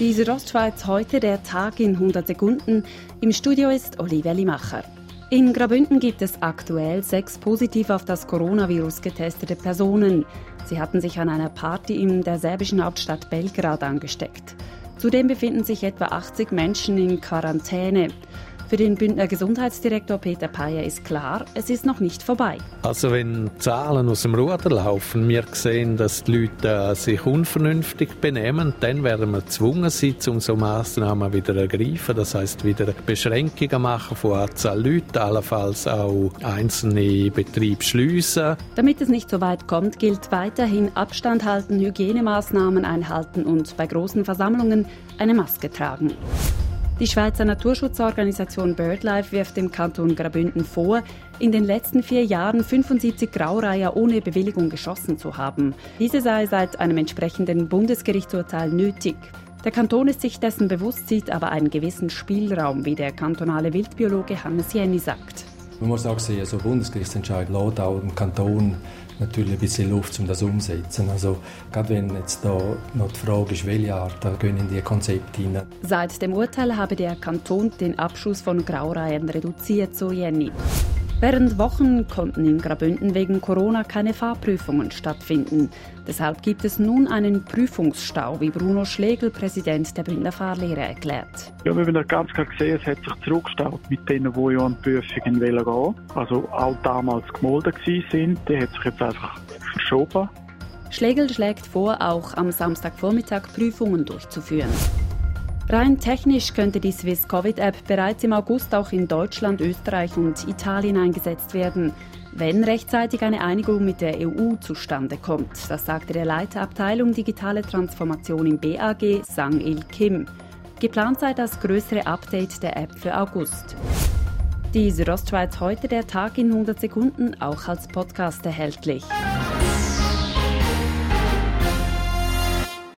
Die Südostschweiz heute der Tag in 100 Sekunden. Im Studio ist Olivia Limacher. In Grabünden gibt es aktuell sechs positiv auf das Coronavirus getestete Personen. Sie hatten sich an einer Party in der serbischen Hauptstadt Belgrad angesteckt. Zudem befinden sich etwa 80 Menschen in Quarantäne. Für den Bündner Gesundheitsdirektor Peter Payer ist klar, es ist noch nicht vorbei. Also wenn Zahlen aus dem Ruder laufen, wir sehen, dass die Leute äh, sich unvernünftig benehmen, dann werden wir gezwungen sein, um so Maßnahmen wieder zu ergreifen. Das heißt wieder Beschränkungen machen von Anzahl Leute, allenfalls auch einzelne Betriebe schliessen. Damit es nicht so weit kommt, gilt weiterhin Abstand halten, Hygienemaßnahmen einhalten und bei großen Versammlungen eine Maske tragen. Die Schweizer Naturschutzorganisation BirdLife wirft dem Kanton Graubünden vor, in den letzten vier Jahren 75 Graureiher ohne Bewilligung geschossen zu haben. Diese sei seit einem entsprechenden Bundesgerichtsurteil nötig. Der Kanton ist sich dessen bewusst, sieht aber einen gewissen Spielraum, wie der kantonale Wildbiologe Hannes Jenny sagt. Man muss auch sehen, so Bundesgerichtsentscheid lässt auch dem Kanton natürlich ein bisschen Luft, um das umzusetzen. Also gerade wenn jetzt da noch die Frage ist, welche Art, da gehen die Konzepte hinein. Seit dem Urteil habe der Kanton den Abschuss von Graureihen reduziert, so Jenny. Während Wochen konnten in Grabünden wegen Corona keine Fahrprüfungen stattfinden. Deshalb gibt es nun einen Prüfungsstau, wie Bruno Schlegel, Präsident der Bündner Fahrlehre, erklärt. Ja, wir haben ganz klar gesehen, es hat sich zurückgestaut mit denen, die ja an Prüfungen gehen Also auch damals gemolden sind, die hat sich jetzt einfach verschoben. Schlegel schlägt vor, auch am Samstagvormittag Prüfungen durchzuführen. Rein technisch könnte die Swiss Covid App bereits im August auch in Deutschland, Österreich und Italien eingesetzt werden, wenn rechtzeitig eine Einigung mit der EU zustande kommt. Das sagte der Leiter Abteilung Digitale Transformation im BAG, Sang Il Kim. Geplant sei das größere Update der App für August. Die Südostschweiz heute der Tag in 100 Sekunden auch als Podcast erhältlich.